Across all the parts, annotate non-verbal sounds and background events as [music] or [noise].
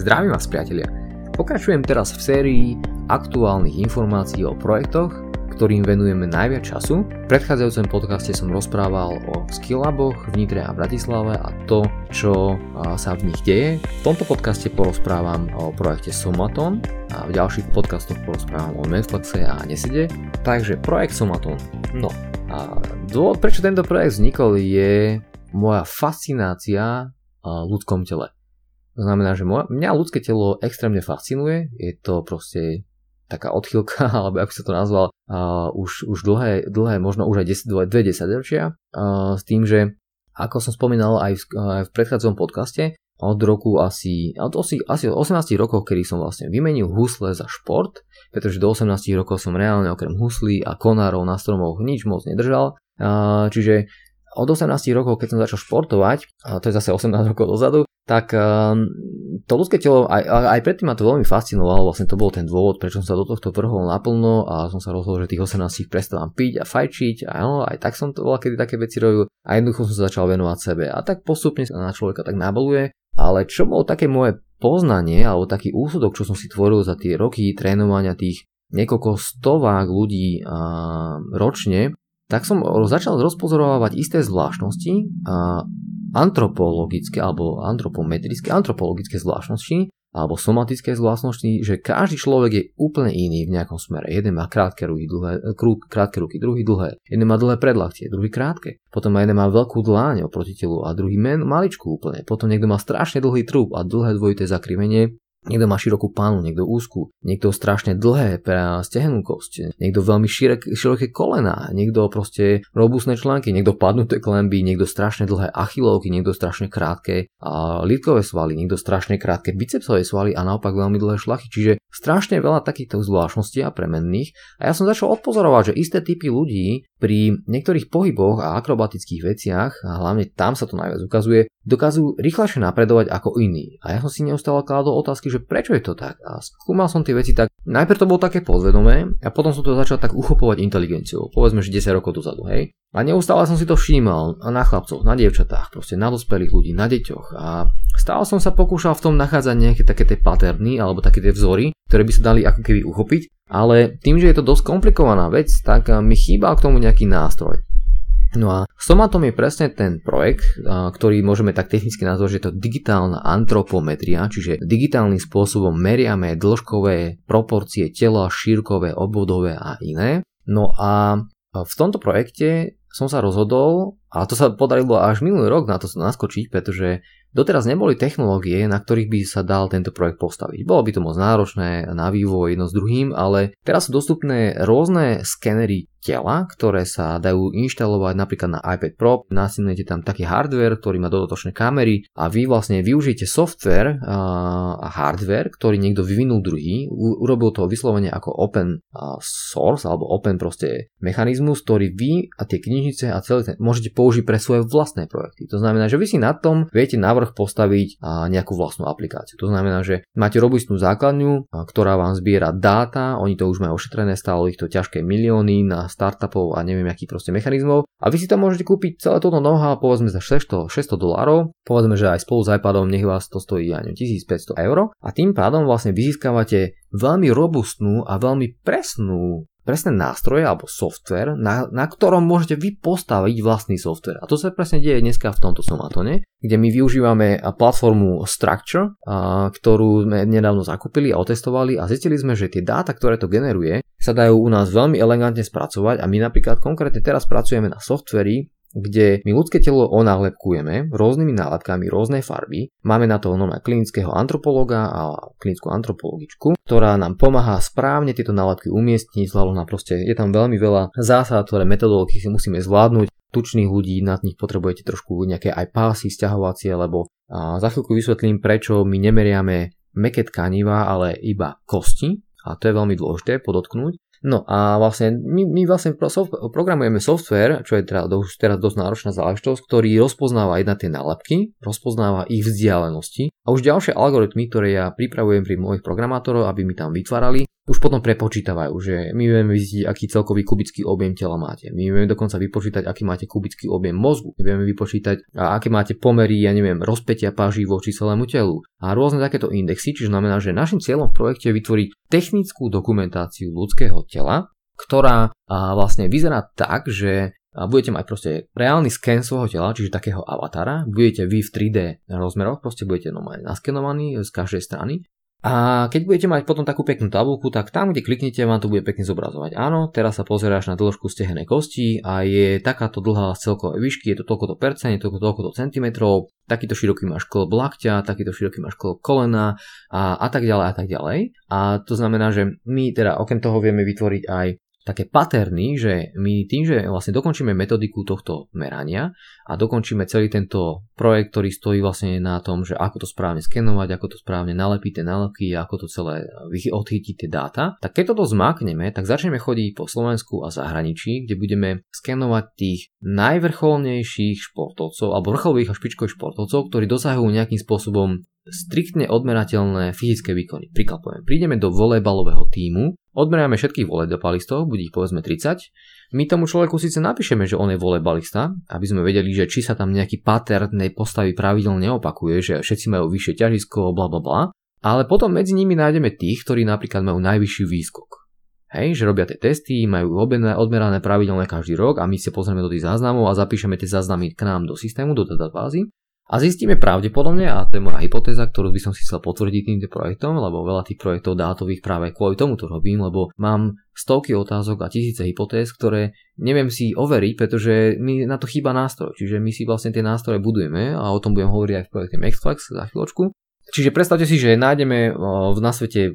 Zdravím vás priatelia. Pokračujem teraz v sérii aktuálnych informácií o projektoch, ktorým venujeme najviac času. V predchádzajúcom podcaste som rozprával o skillaboch v Nitre a Bratislave a to, čo sa v nich deje. V tomto podcaste porozprávam o projekte Somaton a v ďalších podcastoch porozprávam o Netflixe a Neside. Takže projekt Somaton. No a dôvod, prečo tento projekt vznikol je moja fascinácia ľudskom tele. To znamená, že mňa ľudské telo extrémne fascinuje, je to proste taká odchylka, [laughs] alebo ako sa to nazval, uh, už, už dlhé, dlhé, možno už aj 10, 2, 2 desaťročia, uh, s tým, že ako som spomínal aj v, aj v predchádzom podcaste, od roku asi, od asi, asi 18 rokov, kedy som vlastne vymenil husle za šport, pretože do 18 rokov som reálne okrem huslí a konárov na stromoch nič moc nedržal. Uh, čiže od 18 rokov, keď som začal športovať, a to je zase 18 rokov dozadu, tak um, to ľudské telo, aj, aj predtým ma to veľmi fascinovalo, vlastne to bol ten dôvod, prečo som sa do tohto vrhol naplno a som sa rozhodol, že tých 18 prestávam piť a fajčiť a no, aj tak som to bola, kedy také veci robil a jednoducho som sa začal venovať sebe a tak postupne sa na človeka tak nabaluje, ale čo bolo také moje poznanie alebo taký úsudok, čo som si tvoril za tie roky trénovania tých niekoľko stovák ľudí a, ročne, tak som začal rozpozorovať isté zvláštnosti a antropologické alebo antropometrické, antropologické zvláštnosti alebo somatické zvláštnosti, že každý človek je úplne iný v nejakom smere. Jeden má krátke ruky, dlhé, krú, krátke ruky, druhý dlhé. Jeden má dlhé predlaktie, druhý krátke. Potom jeden má veľkú dláň oproti telu a druhý men maličku úplne. Potom niekto má strašne dlhý trup a dlhé dvojité zakrivenie Niekto má širokú pánu, niekto úzku, niekto strašne dlhé pre stehenú kosť, niekto veľmi širok, široké kolená, niekto proste robustné články, niekto padnuté klemby, niekto strašne dlhé achilovky, niekto strašne krátke a lítkové svaly, niekto strašne krátke bicepsové svaly a naopak veľmi dlhé šlachy. Čiže strašne veľa takýchto zvláštností a premenných. A ja som začal odpozorovať, že isté typy ľudí pri niektorých pohyboch a akrobatických veciach, a hlavne tam sa to najviac ukazuje, dokážu rýchlejšie napredovať ako iní. A ja som si neustále kládol otázky, že prečo je to tak. A skúmal som tie veci tak, najprv to bolo také podvedomé a potom som to začal tak uchopovať inteligenciou, povedzme, že 10 rokov dozadu, hej. A neustále som si to všímal na chlapcoch, na dievčatách, proste na dospelých ľudí, na deťoch a stále som sa pokúšal v tom nachádzať nejaké také tie paterny alebo také tie vzory, ktoré by sa dali ako keby uchopiť ale tým, že je to dosť komplikovaná vec, tak mi chýba k tomu nejaký nástroj. No a Somatom je presne ten projekt, ktorý môžeme tak technicky nazvať, že je to digitálna antropometria, čiže digitálnym spôsobom meriame dĺžkové proporcie tela, šírkové, obvodové a iné. No a v tomto projekte som sa rozhodol, a to sa podarilo až minulý rok na to naskočiť, pretože Doteraz neboli technológie, na ktorých by sa dal tento projekt postaviť. Bolo by to moc náročné na vývoj jedno s druhým, ale teraz sú dostupné rôzne skenery tela, ktoré sa dajú inštalovať napríklad na iPad Pro. Nasilujete tam taký hardware, ktorý má dodatočné kamery a vy vlastne využijete software a hardware, ktorý niekto vyvinul druhý. Urobil to vyslovene ako open source alebo open proste mechanizmus, ktorý vy a tie knižnice a celé ten môžete použiť pre svoje vlastné projekty. To znamená, že vy si na tom viete navrh postaviť nejakú vlastnú aplikáciu. To znamená, že máte robustnú základňu, ktorá vám zbiera dáta, oni to už majú ošetrené, stalo ich to ťažké milióny na startupov a neviem aký proste mechanizmov. A vy si tam môžete kúpiť celé toto know-how povedzme za 600, 600 dolárov, povedzme, že aj spolu s iPadom nech vás to stojí aj 1500 eur a tým pádom vlastne vyzískavate veľmi robustnú a veľmi presnú presné nástroje alebo software, na, na ktorom môžete vy postaviť vlastný software. A to sa presne deje dneska v tomto somatone, kde my využívame platformu Structure, a, ktorú sme nedávno zakúpili a otestovali a zistili sme, že tie dáta, ktoré to generuje, sa dajú u nás veľmi elegantne spracovať a my napríklad konkrétne teraz pracujeme na softveri, kde my ľudské telo onálepkujeme rôznymi nálepkami rôznej farby. Máme na to nové klinického antropologa a klinickú antropologičku, ktorá nám pomáha správne tieto nálepky umiestniť, vzhľadom na proste je tam veľmi veľa zásad, ktoré metodológy si musíme zvládnuť. Tučných ľudí, na nich potrebujete trošku nejaké aj pásy stiahovacie, lebo a za chvíľku vysvetlím, prečo my nemeriame meké tkaniva, ale iba kosti, a to je veľmi dôležité podotknúť. No a vlastne my, my vlastne programujeme software, čo je teda, už teraz dosť náročná záležitosť, ktorý rozpoznáva jedna tie nálepky, rozpoznáva ich vzdialenosti a už ďalšie algoritmy, ktoré ja pripravujem pri mojich programátorov, aby mi tam vytvárali, už potom prepočítavajú, že my vieme zistiť, aký celkový kubický objem tela máte. My vieme dokonca vypočítať, aký máte kubický objem mozgu. My vieme vypočítať, aké máte pomery, ja neviem, rozpetia páží voči celému telu. A rôzne takéto indexy, čiže znamená, že našim cieľom v projekte je vytvoriť technickú dokumentáciu ľudského tela, ktorá vlastne vyzerá tak, že budete mať proste reálny sken svojho tela, čiže takého avatara, budete vy v 3D rozmeroch, proste budete normálne naskenovaní z každej strany a keď budete mať potom takú peknú tabulku, tak tam, kde kliknete, vám to bude pekne zobrazovať. Áno, teraz sa pozeráš na dĺžku stehenej kosti a je takáto dlhá z celkovej výšky, je to toľko to percent, je to toľko to centimetrov, takýto široký máš klb lakťa, takýto široký máš klb kolena a, a tak ďalej a tak ďalej. A to znamená, že my teda okrem toho vieme vytvoriť aj také paterny, že my tým, že vlastne dokončíme metodiku tohto merania a dokončíme celý tento projekt, ktorý stojí vlastne na tom, že ako to správne skenovať, ako to správne nalepiť tie nálepky, ako to celé odchytiť tie dáta, tak keď toto zmakneme, tak začneme chodiť po Slovensku a zahraničí, kde budeme skenovať tých najvrcholnejších športovcov alebo vrcholových a špičkových športovcov, ktorí dosahujú nejakým spôsobom striktne odmerateľné fyzické výkony. Príklad poviem, prídeme do volejbalového týmu, odmeráme všetkých volejbalistov, bude ich povedzme 30, my tomu človeku síce napíšeme, že on je volejbalista, aby sme vedeli, že či sa tam nejaký pattern postavy pravidelne opakuje, že všetci majú vyššie ťažisko, bla bla bla, ale potom medzi nimi nájdeme tých, ktorí napríklad majú najvyšší výskok. Hej, že robia tie testy, majú odmerané pravidelne každý rok a my si pozrieme do tých záznamov a zapíšeme tie záznamy k nám do systému, do databázy a zistíme pravdepodobne, a to je moja hypotéza, ktorú by som si chcel potvrdiť týmto projektom, lebo veľa tých projektov dátových práve kvôli tomu to robím, lebo mám stovky otázok a tisíce hypotéz, ktoré neviem si overiť, pretože mi na to chýba nástroj. Čiže my si vlastne tie nástroje budujeme a o tom budem hovoriť aj v projekte Maxflex za chvíľočku. Čiže predstavte si, že nájdeme na svete,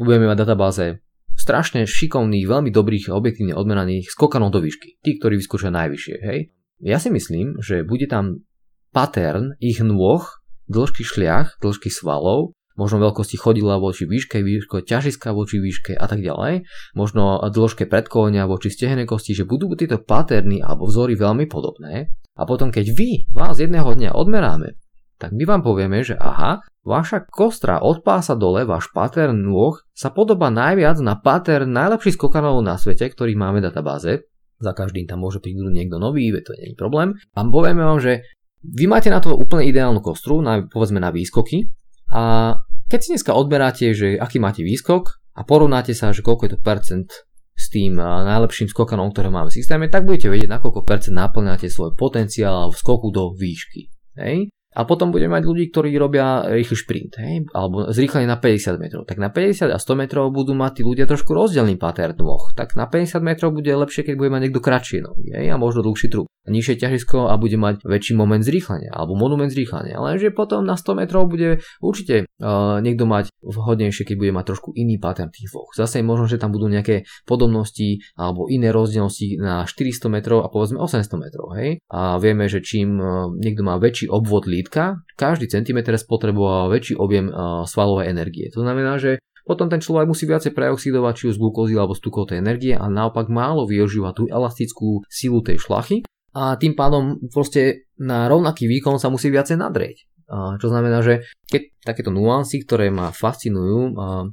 budeme mať databáze strašne šikovných, veľmi dobrých, objektívne odmeraných skokanov do výšky. Tí, ktorí vyskúšajú najvyššie, hej. Ja si myslím, že bude tam pattern ich nôh, dĺžky šliach, dĺžky svalov, možno veľkosti chodidla voči výške, výške ťažiska voči výške a tak ďalej, možno dĺžke predkolenia voči stehenej kosti, že budú tieto paterny alebo vzory veľmi podobné a potom keď vy vás jedného dňa odmeráme, tak my vám povieme, že aha, vaša kostra od pása dole, váš pattern nôh sa podobá najviac na pattern najlepších skokanov na svete, ktorý máme v databáze. Za každým tam môže prísť niekto nový, to nie je problém. A povieme vám, že vy máte na to úplne ideálnu kostru, na, povedzme na výskoky a keď si dneska odberáte, že aký máte výskok a porovnáte sa, že koľko je to percent s tým najlepším skokanom, ktoré máme v systéme, tak budete vedieť, na koľko percent naplňate svoj potenciál v skoku do výšky. Hej? A potom budeme mať ľudí, ktorí robia rýchly šprint, hej? alebo zrýchlenie na 50 metrov. Tak na 50 a 100 metrov budú mať tí ľudia trošku rozdielný pattern dvoch. Tak na 50 metrov bude lepšie, keď bude mať niekto kratšie nohy hej? a možno dlhší trup. Nižšie ťažisko a bude mať väčší moment zrýchlenia alebo monument zrýchlenia. Lenže potom na 100 metrov bude určite uh, niekto mať vhodnejšie, keď bude mať trošku iný pattern tých dvoch. Zase možno, že tam budú nejaké podobnosti alebo iné rozdielnosti na 400 metrov a povedzme 800 metrov. Hej? A vieme, že čím uh, niekto má väčší obvod lítka, každý centimetr spotreboval väčší objem svalovej energie. To znamená, že potom ten človek musí viacej preoxidovať či už z glukózy alebo z tukov tej energie a naopak málo využíva tú elastickú silu tej šlachy a tým pádom proste na rovnaký výkon sa musí viacej nadrieť. Čo znamená, že keď takéto nuancy, ktoré ma fascinujú, a,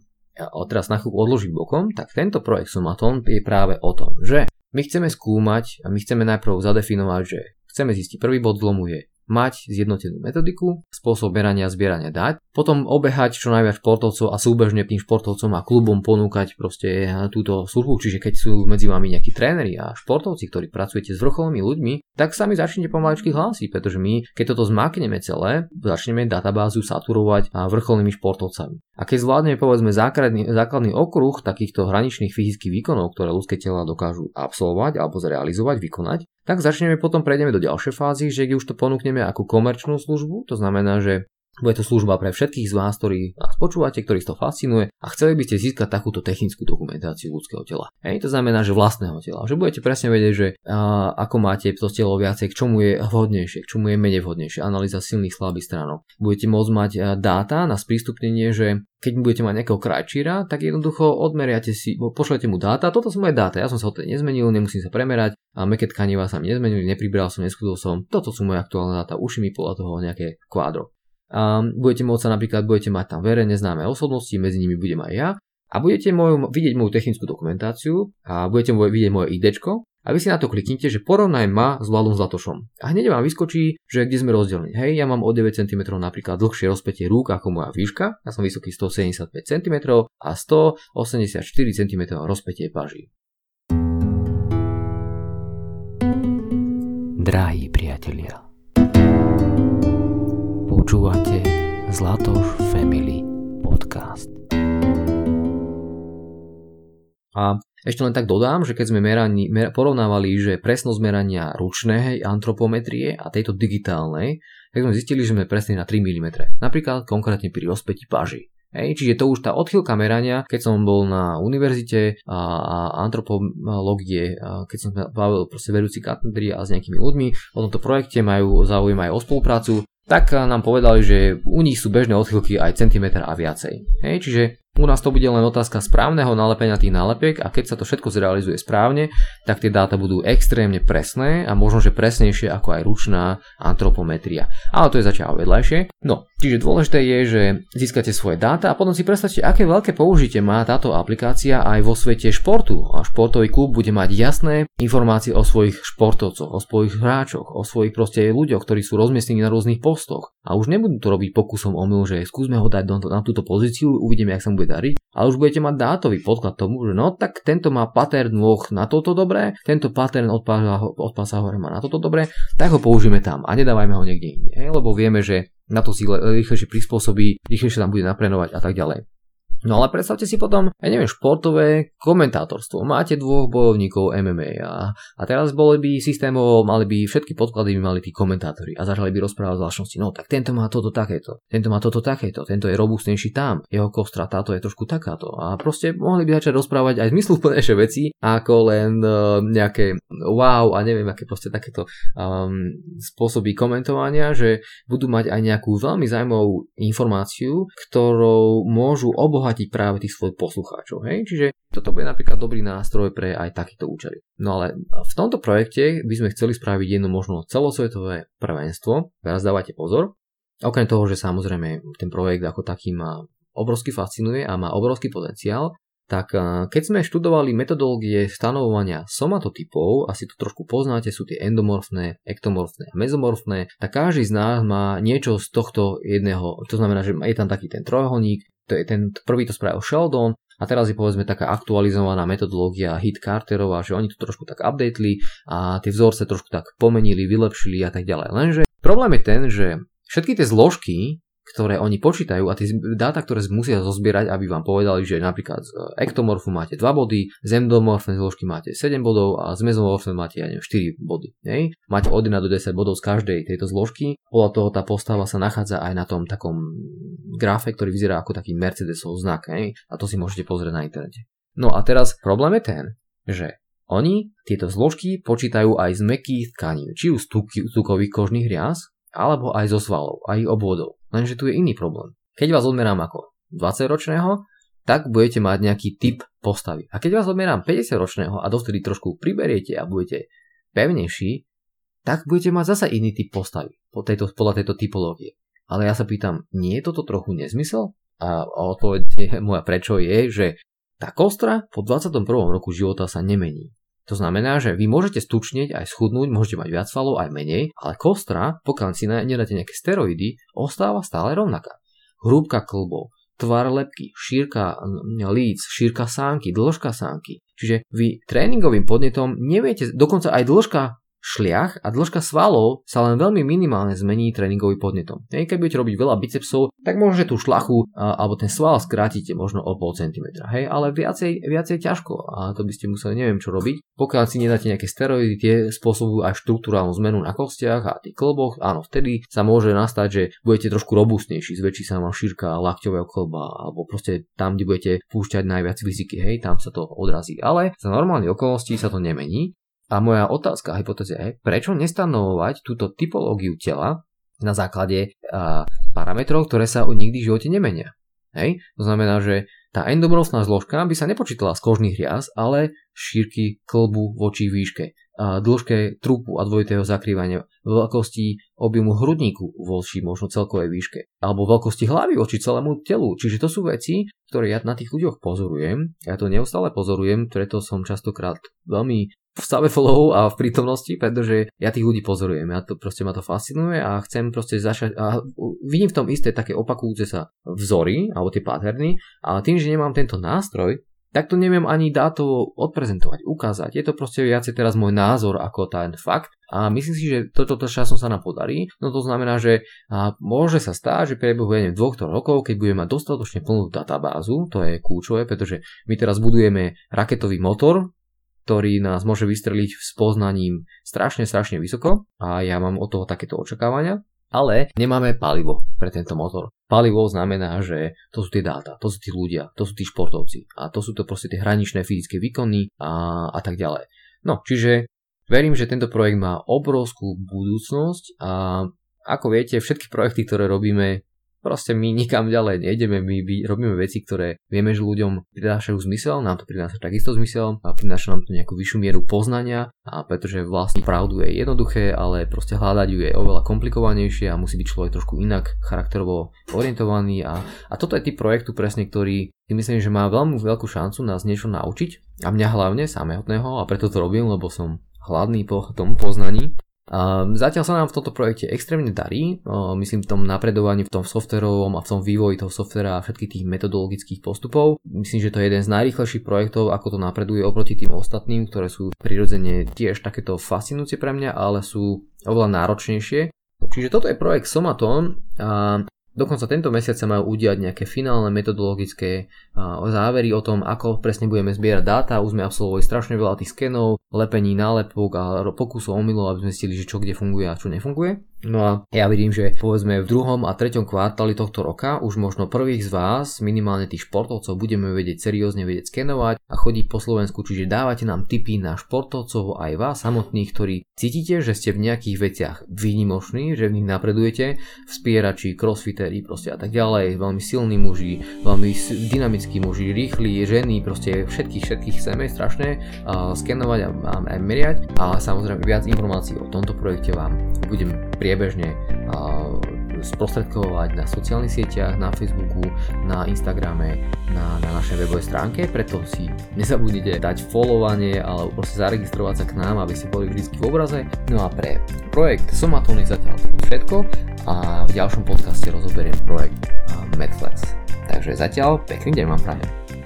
teraz na chvíľu odložiť bokom, tak tento projekt Sumaton je práve o tom, že my chceme skúmať a my chceme najprv zadefinovať, že chceme zistiť prvý bod zlomu je mať zjednotenú metodiku, spôsob merania a zbierania dát, potom obehať čo najviac športovcov a súbežne tým športovcom a klubom ponúkať proste túto službu, čiže keď sú medzi vami nejakí tréneri a športovci, ktorí pracujete s vrcholnými ľuďmi, tak sa mi začnete pomaličky hlásiť, pretože my, keď toto zmakneme celé, začneme databázu saturovať vrcholnými športovcami. A keď zvládneme povedzme základný, základný okruh takýchto hraničných fyzických výkonov, ktoré ľudské tela dokážu absolvovať alebo zrealizovať, vykonať, tak začneme potom prejdeme do ďalšej fázy, že už to ponúkneme ako komerčnú službu, to znamená, že bude to služba pre všetkých z vás, ktorí nás počúvate, ktorých to fascinuje a chceli by ste získať takúto technickú dokumentáciu ľudského tela. Hej, to znamená, že vlastného tela. Že budete presne vedieť, že a, ako máte to telo viacej, k čomu je vhodnejšie, k čomu je menej vhodnejšie. Analýza silných slabých stránok. Budete môcť mať dáta na sprístupnenie, že keď budete mať nejakého krajčíra, tak jednoducho odmeriate si, pošlete mu dáta, toto sú moje dáta, ja som sa o to nezmenil, nemusím sa premerať, a meké tkaniva sa mi nezmenili, nepribral som, neskúdol som, toto sú moje aktuálne dáta, uši mi podľa toho nejaké kvádro. A budete môcť sa napríklad, budete mať tam verejne známe osobnosti, medzi nimi budem aj ja a budete môj, vidieť moju technickú dokumentáciu a budete môj, vidieť moje ID a vy si na to kliknite, že porovnaj ma s Vladom Zlatošom. A hneď vám vyskočí, že kde sme rozdelení. Hej, ja mám o 9 cm napríklad dlhšie rozpätie rúk ako moja výška, ja som vysoký 175 cm a 184 cm rozpätie paží. Drahí priatelia, počúvate Zlatoš Family Podcast. A ešte len tak dodám, že keď sme merani, mer, porovnávali, že presnosť merania ručnej antropometrie a tejto digitálnej, tak sme zistili, že sme presne na 3 mm. Napríklad konkrétne pri rozpeti paži. Hej, čiže to už tá odchýlka merania, keď som bol na univerzite a, a antropológie, a keď som bavil proste vedúci katedry a s nejakými ľuďmi o tomto projekte majú záujem aj o spoluprácu, tak nám povedali, že u nich sú bežné odchýlky aj centimetr a viacej. Hej, čiže u nás to bude len otázka správneho nalepenia tých nálepiek a keď sa to všetko zrealizuje správne, tak tie dáta budú extrémne presné a možno, že presnejšie ako aj ručná antropometria. Ale to je zatiaľ vedľajšie. No, čiže dôležité je, že získate svoje dáta a potom si predstavte, aké veľké použitie má táto aplikácia aj vo svete športu. A športový klub bude mať jasné informácie o svojich športovcoch, o svojich hráčoch, o svojich proste ľuďoch, ktorí sú rozmiestnení na rôznych postoch. A už nebudú to robiť pokusom omyl, že skúsme ho dať na túto pozíciu, uvidíme, jak sa mu bude dariť, ale už budete mať dátový podklad tomu, že no tak tento má pattern nôh na toto dobré, tento pattern od, od pása hore má na toto dobré, tak ho použijeme tam a nedávajme ho niekde inde, lebo vieme, že na to si rýchlejšie prispôsobí, rýchlejšie tam bude naprénovať a tak ďalej. No ale predstavte si potom, ja neviem, športové komentátorstvo. Máte dvoch bojovníkov MMA a, a teraz boli by systémovo, mali by všetky podklady by mali tí komentátori a začali by rozprávať zvláštnosti. No tak tento má toto takéto, tento má toto takéto, tento je robustnejší tam, jeho kostra táto je trošku takáto. A proste mohli by začať rozprávať aj zmysluplnejšie veci, ako len uh, nejaké wow a neviem, aké proste takéto um, spôsoby komentovania, že budú mať aj nejakú veľmi zaujímavú informáciu, ktorou môžu obohať obohatiť práve tých svojich poslucháčov. Hej? Čiže toto bude napríklad dobrý nástroj pre aj takéto účely. No ale v tomto projekte by sme chceli spraviť jedno možno celosvetové prvenstvo. Teraz dávajte pozor. Okrem toho, že samozrejme ten projekt ako taký ma obrovsky fascinuje a má obrovský potenciál, tak keď sme študovali metodológie stanovovania somatotypov, asi to trošku poznáte, sú tie endomorfné, ektomorfné a mezomorfné, tak každý z nás má niečo z tohto jedného, to znamená, že je tam taký ten trojuholník, ten prvý to spravil Sheldon a teraz je povedzme taká aktualizovaná metodológia Hit Carterová, že oni to trošku tak updateli a tie vzorce trošku tak pomenili, vylepšili a tak ďalej. Lenže problém je ten, že všetky tie zložky ktoré oni počítajú a tie dáta, ktoré musia zozbierať, aby vám povedali, že napríklad z ektomorfu máte 2 body, z endomorfnej zložky máte 7 bodov a z mezomorfnej máte ja neviem, 4 body. Nej? Máte od 1 do 10 bodov z každej tejto zložky. Podľa toho tá postava sa nachádza aj na tom takom grafe, ktorý vyzerá ako taký Mercedesov znak. Nej? A to si môžete pozrieť na internete. No a teraz problém je ten, že oni tieto zložky počítajú aj z mekých tkaní, či už z tukových kožných rias, alebo aj zo svalov, aj obvodov. Lenže tu je iný problém. Keď vás odmerám ako 20-ročného, tak budete mať nejaký typ postavy. A keď vás odmerám 50-ročného a dovtedy trošku priberiete a budete pevnejší, tak budete mať zasa iný typ postavy po tejto, podľa tejto typológie. Ale ja sa pýtam, nie je toto trochu nezmysel? A odpoveď moja prečo je, že tá kostra po 21. roku života sa nemení. To znamená, že vy môžete stučnieť aj schudnúť, môžete mať viac svalov aj menej, ale kostra, pokiaľ si nedáte nejaké steroidy, ostáva stále rovnaká. Hrúbka klbov, tvar lepky, šírka líc, šírka sánky, dĺžka sánky. Čiže vy tréningovým podnetom neviete, dokonca aj dĺžka šliach a dĺžka svalov sa len veľmi minimálne zmení tréningovým podnetom. Keď budete robiť veľa bicepsov, tak možno tú šlachu alebo ten sval skrátite možno o pol centimetra, hej, ale viacej, viacej ťažko a to by ste museli neviem čo robiť. Pokiaľ si nedáte nejaké steroidy, tie spôsobujú aj štruktúrálnu zmenu na kostiach a tých klboch, áno, vtedy sa môže nastať, že budete trošku robustnejší, zväčší sa vám šírka lakťového klba alebo proste tam, kde budete púšťať najviac fyziky, hej, tam sa to odrazí. Ale za normálne okolnosti sa to nemení a moja otázka, hypotéza je, prečo nestanovovať túto typológiu tela na základe a, parametrov, ktoré sa nikdy v živote nemenia. Hej? To znamená, že tá endomorfná zložka by sa nepočítala z kožných riaz, ale šírky klbu voči výške, a dĺžke trupu a dvojitého zakrývania, veľkosti objemu hrudníku voči možno celkovej výške, alebo veľkosti hlavy voči celému telu. Čiže to sú veci, ktoré ja na tých ľuďoch pozorujem. Ja to neustále pozorujem, preto som častokrát veľmi v stave flow a v prítomnosti, pretože ja tých ľudí pozorujem. Ja to proste ma to fascinuje a chcem proste začať a vidím v tom isté také opakujúce sa vzory alebo tie patterny a tým, že nemám tento nástroj, tak to neviem ani dátovo odprezentovať, ukázať. Je to proste viacej teraz môj názor ako ten fakt a myslím si, že toto to, časom sa nám podarí. No to znamená, že môže sa stáť, že priebehu neviem, dvoch, rokov, keď budeme mať dostatočne plnú databázu, to je kľúčové, pretože my teraz budujeme raketový motor, ktorý nás môže vystreliť s poznaním strašne, strašne vysoko a ja mám od toho takéto očakávania, ale nemáme palivo pre tento motor. Palivo znamená, že to sú tie dáta, to sú tí ľudia, to sú tí športovci a to sú to proste tie hraničné fyzické výkony a, a tak ďalej. No, čiže verím, že tento projekt má obrovskú budúcnosť a ako viete, všetky projekty, ktoré robíme, Proste my nikam ďalej nejdeme, my robíme veci, ktoré vieme, že ľuďom prinášajú zmysel, nám to prináša takisto zmysel a prináša nám to nejakú vyššiu mieru poznania a pretože vlastne pravdu je jednoduché, ale proste hľadať ju je oveľa komplikovanejšie a musí byť človek trošku inak charakterovo orientovaný a, a toto je typ projektu presne, ktorý si myslím, že má veľmi veľkú šancu nás niečo naučiť a mňa hlavne samotného a preto to robím, lebo som hladný po tom poznaní Zatiaľ sa nám v tomto projekte extrémne darí, myslím v tom napredovaní, v tom softverovom a v tom vývoji toho softvera a všetkých tých metodologických postupov. Myslím, že to je jeden z najrýchlejších projektov, ako to napreduje oproti tým ostatným, ktoré sú prirodzene tiež takéto fascinujúce pre mňa, ale sú oveľa náročnejšie. Čiže toto je projekt Somaton a Dokonca tento mesiac sa majú udiať nejaké finálne metodologické závery o tom, ako presne budeme zbierať dáta. Už sme absolvovali strašne veľa tých skenov, lepení, nálepok a pokusov omylov, aby sme zistili, že čo kde funguje a čo nefunguje. No a ja vidím, že povedzme v druhom a treťom kvartáli tohto roka už možno prvých z vás, minimálne tých športovcov, budeme vedieť seriózne vedieť skenovať a chodiť po Slovensku, čiže dávate nám tipy na športovcov aj vás samotných, ktorí cítite, že ste v nejakých veciach výnimoční, že v nich napredujete, vspierači, crossfiteri proste a tak ďalej, veľmi silní muži, veľmi dynamickí muži, rýchli, ženy, proste všetkých, všetkých chceme strašne uh, skenovať a, a, a meriať. A samozrejme viac informácií o tomto projekte vám budem pri priebežne sprostredkovať na sociálnych sieťach, na Facebooku, na Instagrame, na, na našej webovej stránke, preto si nezabudnite dať followanie alebo proste zaregistrovať sa k nám, aby ste boli vždy v obraze. No a pre projekt Somaton je zatiaľ všetko a v ďalšom podcaste rozoberiem projekt Medflex. Takže zatiaľ pekný deň vám prajem.